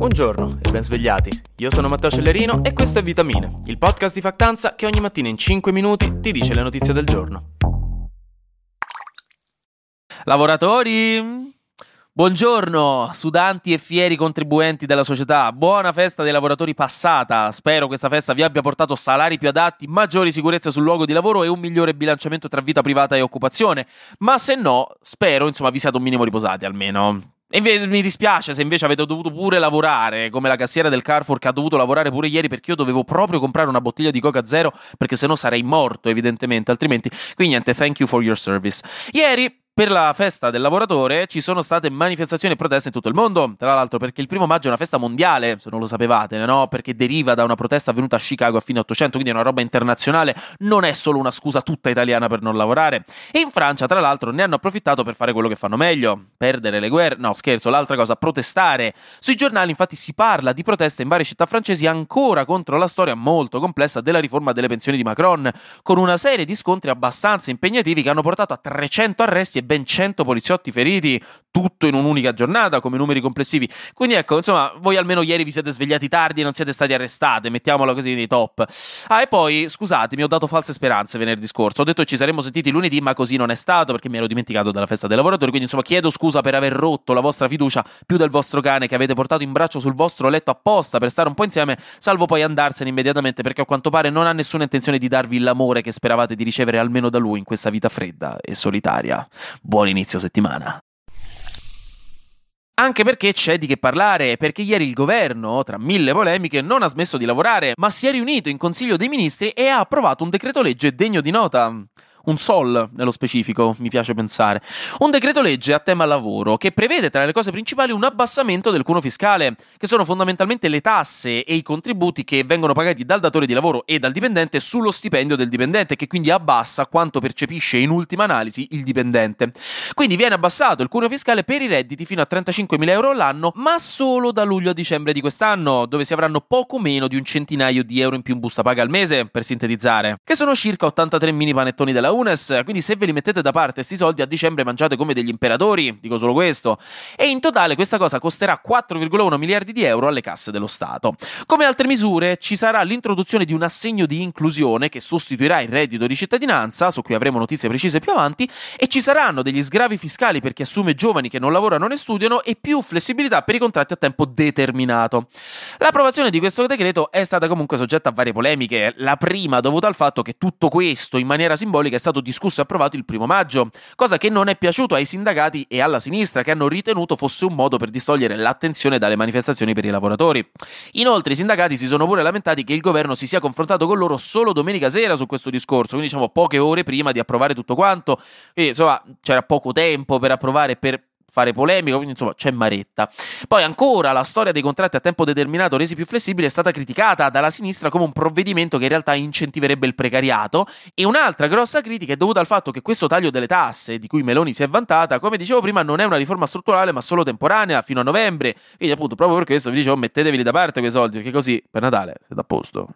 Buongiorno e ben svegliati. Io sono Matteo Cellerino e questo è Vitamine, il podcast di Factanza che ogni mattina in 5 minuti ti dice le notizie del giorno. Lavoratori, Buongiorno, sudanti e fieri contribuenti della società. Buona festa dei lavoratori passata. Spero questa festa vi abbia portato salari più adatti, maggiori sicurezze sul luogo di lavoro e un migliore bilanciamento tra vita privata e occupazione. Ma se no, spero, insomma, vi siate un minimo riposati almeno. Invece, mi dispiace se invece avete dovuto pure lavorare, come la cassiera del Carrefour che ha dovuto lavorare pure ieri perché io dovevo proprio comprare una bottiglia di Coca Zero perché sennò sarei morto evidentemente, altrimenti. Quindi niente, thank you for your service. Ieri per la festa del lavoratore ci sono state manifestazioni e proteste in tutto il mondo, tra l'altro perché il primo maggio è una festa mondiale, se non lo sapevate, no? Perché deriva da una protesta avvenuta a Chicago a fine 800, quindi è una roba internazionale, non è solo una scusa tutta italiana per non lavorare. E in Francia, tra l'altro, ne hanno approfittato per fare quello che fanno meglio, perdere le guerre, no scherzo, l'altra cosa, protestare. Sui giornali infatti si parla di proteste in varie città francesi ancora contro la storia molto complessa della riforma delle pensioni di Macron, con una serie di scontri abbastanza impegnativi che hanno portato a 300 arresti e ben 100 poliziotti feriti, tutto in un'unica giornata come numeri complessivi. Quindi ecco, insomma, voi almeno ieri vi siete svegliati tardi e non siete stati arrestati, mettiamola così nei top. Ah, e poi, scusatemi, ho dato false speranze venerdì scorso. Ho detto che ci saremmo sentiti lunedì, ma così non è stato perché mi ero dimenticato della festa dei lavoratori. Quindi, insomma, chiedo scusa per aver rotto la vostra fiducia più del vostro cane che avete portato in braccio sul vostro letto apposta per stare un po' insieme, salvo poi andarsene immediatamente perché a quanto pare non ha nessuna intenzione di darvi l'amore che speravate di ricevere almeno da lui in questa vita fredda e solitaria. Buon inizio settimana. Anche perché c'è di che parlare, perché ieri il governo, tra mille polemiche, non ha smesso di lavorare, ma si è riunito in Consiglio dei Ministri e ha approvato un decreto legge degno di nota un SOL nello specifico, mi piace pensare. Un decreto legge a tema lavoro che prevede tra le cose principali un abbassamento del cuno fiscale, che sono fondamentalmente le tasse e i contributi che vengono pagati dal datore di lavoro e dal dipendente sullo stipendio del dipendente, che quindi abbassa quanto percepisce in ultima analisi il dipendente. Quindi viene abbassato il cuneo fiscale per i redditi fino a 35.000 euro all'anno, ma solo da luglio a dicembre di quest'anno, dove si avranno poco meno di un centinaio di euro in più in busta paga al mese, per sintetizzare, che sono circa 83 mini panettoni della UNES, quindi se ve li mettete da parte questi soldi a dicembre mangiate come degli imperatori, dico solo questo, e in totale questa cosa costerà 4,1 miliardi di euro alle casse dello Stato. Come altre misure ci sarà l'introduzione di un assegno di inclusione che sostituirà il reddito di cittadinanza, su cui avremo notizie precise più avanti, e ci saranno degli sgravi fiscali per chi assume giovani che non lavorano né studiano e più flessibilità per i contratti a tempo determinato. L'approvazione di questo decreto è stata comunque soggetta a varie polemiche, la prima dovuta al fatto che tutto questo in maniera simbolica stato discusso e approvato il primo maggio, cosa che non è piaciuto ai sindacati e alla sinistra che hanno ritenuto fosse un modo per distogliere l'attenzione dalle manifestazioni per i lavoratori. Inoltre i sindacati si sono pure lamentati che il governo si sia confrontato con loro solo domenica sera su questo discorso, quindi diciamo poche ore prima di approvare tutto quanto, e insomma c'era poco tempo per approvare per fare polemica, quindi insomma c'è maretta. Poi ancora la storia dei contratti a tempo determinato resi più flessibili è stata criticata dalla sinistra come un provvedimento che in realtà incentiverebbe il precariato e un'altra grossa critica è dovuta al fatto che questo taglio delle tasse di cui Meloni si è vantata, come dicevo prima, non è una riforma strutturale ma solo temporanea fino a novembre. Quindi appunto proprio per questo vi dicevo mettetevi da parte quei soldi perché così per Natale siete a posto.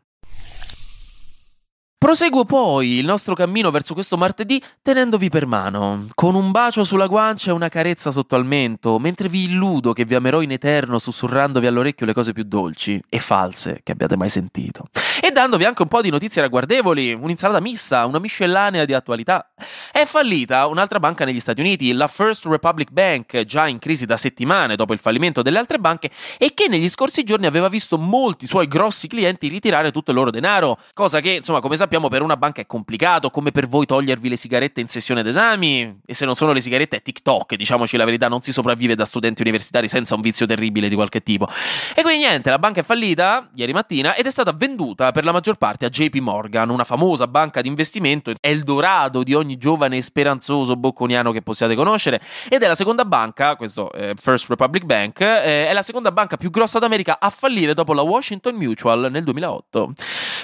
Proseguo poi il nostro cammino verso questo martedì tenendovi per mano, con un bacio sulla guancia e una carezza sotto al mento, mentre vi illudo che vi amerò in eterno sussurrandovi all'orecchio le cose più dolci e false che abbiate mai sentito. E dandovi anche un po' di notizie ragguardevoli, un'insalata mista, una miscellanea di attualità. È fallita un'altra banca negli Stati Uniti, la First Republic Bank, già in crisi da settimane dopo il fallimento delle altre banche e che negli scorsi giorni aveva visto molti suoi grossi clienti ritirare tutto il loro denaro, cosa che, insomma, come sappiamo per una banca è complicato, come per voi togliervi le sigarette in sessione d'esami, e se non sono le sigarette è TikTok, diciamoci la verità, non si sopravvive da studenti universitari senza un vizio terribile di qualche tipo. E quindi niente, la banca è fallita ieri mattina ed è stata venduta per la maggior parte a JP Morgan, una famosa banca di investimento, Eldorado di ogni giovane speranzoso bocconiano che possiate conoscere, ed è la seconda banca, questo eh, First Republic Bank, eh, è la seconda banca più grossa d'America a fallire dopo la Washington Mutual nel 2008.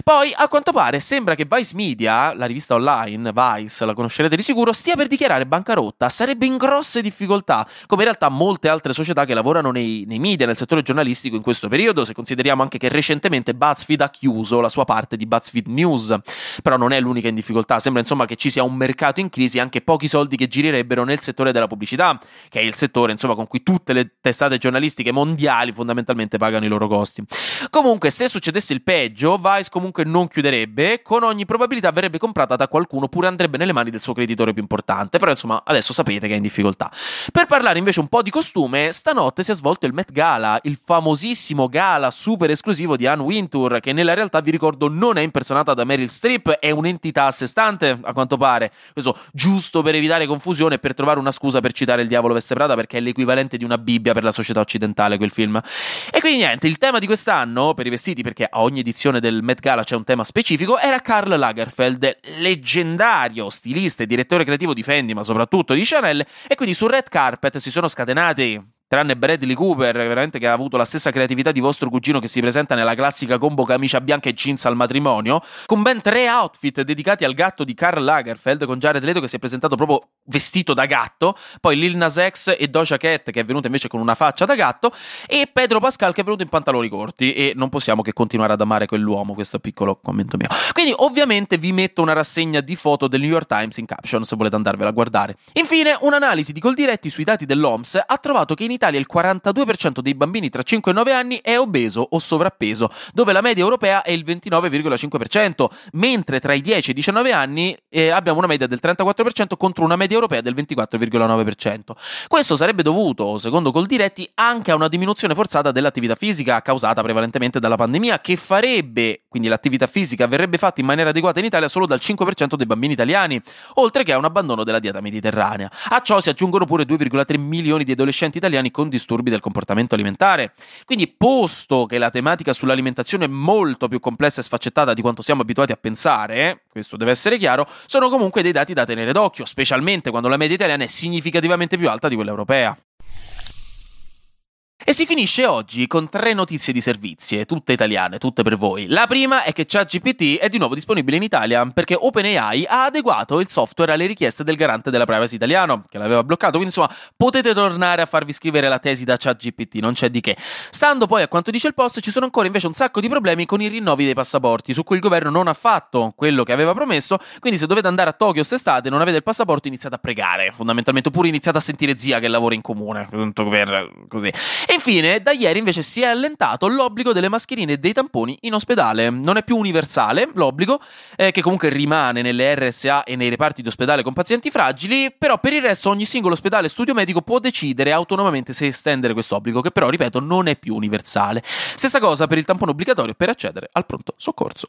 Poi, a quanto pare, sembra che Vice Media, la rivista online, Vice, la conoscerete di sicuro, stia per dichiarare bancarotta, sarebbe in grosse difficoltà, come in realtà molte altre società che lavorano nei, nei media, nel settore giornalistico in questo periodo, se consideriamo anche che recentemente BuzzFeed ha chiuso la sua parte di BuzzFeed News. Però non è l'unica in difficoltà, sembra insomma che ci sia un mercato in crisi e anche pochi soldi che girerebbero nel settore della pubblicità, che è il settore insomma con cui tutte le testate giornalistiche mondiali fondamentalmente pagano i loro costi. Comunque, se succedesse il peggio, Vice comunque non chiuderebbe, con ogni probabilità verrebbe comprata da qualcuno oppure andrebbe nelle mani del suo creditore più importante, però insomma adesso sapete che è in difficoltà. Per parlare invece un po' di costume, stanotte si è svolto il Met Gala, il famosissimo gala super esclusivo di Anne Wintour, che nella realtà vi ricordo non è impersonata da Meryl Streep, è un'entità a sé stante, a quanto pare. Questo giusto per evitare confusione e per trovare una scusa per citare il diavolo veste Prada, perché è l'equivalente di una Bibbia per la società occidentale quel film. E quindi niente, il tema di quest'anno, per i vestiti, perché a ogni edizione del Met Gala c'è un tema specifico, era Karl Lagerfeld, leggendario stilista e direttore creativo di Fendi, ma soprattutto di Chanel, e quindi sul red carpet si sono scatenati tranne Bradley Cooper, veramente che ha avuto la stessa creatività di vostro cugino che si presenta nella classica combo camicia bianca e jeans al matrimonio, con ben tre outfit dedicati al gatto di Karl Lagerfeld, con Jared Leto che si è presentato proprio vestito da gatto, poi Lil Nas X e Doja Cat che è venuta invece con una faccia da gatto, e Pedro Pascal che è venuto in pantaloni corti, e non possiamo che continuare ad amare quell'uomo, questo piccolo commento mio. Quindi ovviamente vi metto una rassegna di foto del New York Times in caption se volete andarvela a guardare. Infine, un'analisi di Coldiretti sui dati dell'OMS ha trovato che in Italia il 42% dei bambini tra 5 e 9 anni è obeso o sovrappeso, dove la media europea è il 29,5%, mentre tra i 10 e i 19 anni eh, abbiamo una media del 34% contro una media europea del 24,9%. Questo sarebbe dovuto, secondo Coldiretti, anche a una diminuzione forzata dell'attività fisica causata prevalentemente dalla pandemia, che farebbe, quindi l'attività fisica verrebbe fatta in maniera adeguata in Italia solo dal 5% dei bambini italiani, oltre che a un abbandono della dieta mediterranea. A ciò si aggiungono pure 2,3 milioni di adolescenti italiani con disturbi del comportamento alimentare. Quindi, posto che la tematica sull'alimentazione è molto più complessa e sfaccettata di quanto siamo abituati a pensare, questo deve essere chiaro, sono comunque dei dati da tenere d'occhio, specialmente quando la media italiana è significativamente più alta di quella europea. E si finisce oggi con tre notizie di servizie, tutte italiane, tutte per voi. La prima è che ChatGPT è di nuovo disponibile in Italia perché OpenAI ha adeguato il software alle richieste del garante della privacy italiano, che l'aveva bloccato, quindi insomma potete tornare a farvi scrivere la tesi da ChatGPT, non c'è di che. Stando poi a quanto dice il post, ci sono ancora invece un sacco di problemi con i rinnovi dei passaporti, su cui il governo non ha fatto quello che aveva promesso, quindi se dovete andare a Tokyo quest'estate e non avete il passaporto iniziate a pregare, fondamentalmente, oppure iniziate a sentire zia che lavora in comune, per così. E infine, da ieri invece si è allentato l'obbligo delle mascherine e dei tamponi in ospedale. Non è più universale l'obbligo, eh, che comunque rimane nelle RSA e nei reparti di ospedale con pazienti fragili, però per il resto ogni singolo ospedale e studio medico può decidere autonomamente se estendere questo obbligo, che però, ripeto, non è più universale. Stessa cosa per il tampone obbligatorio per accedere al pronto soccorso.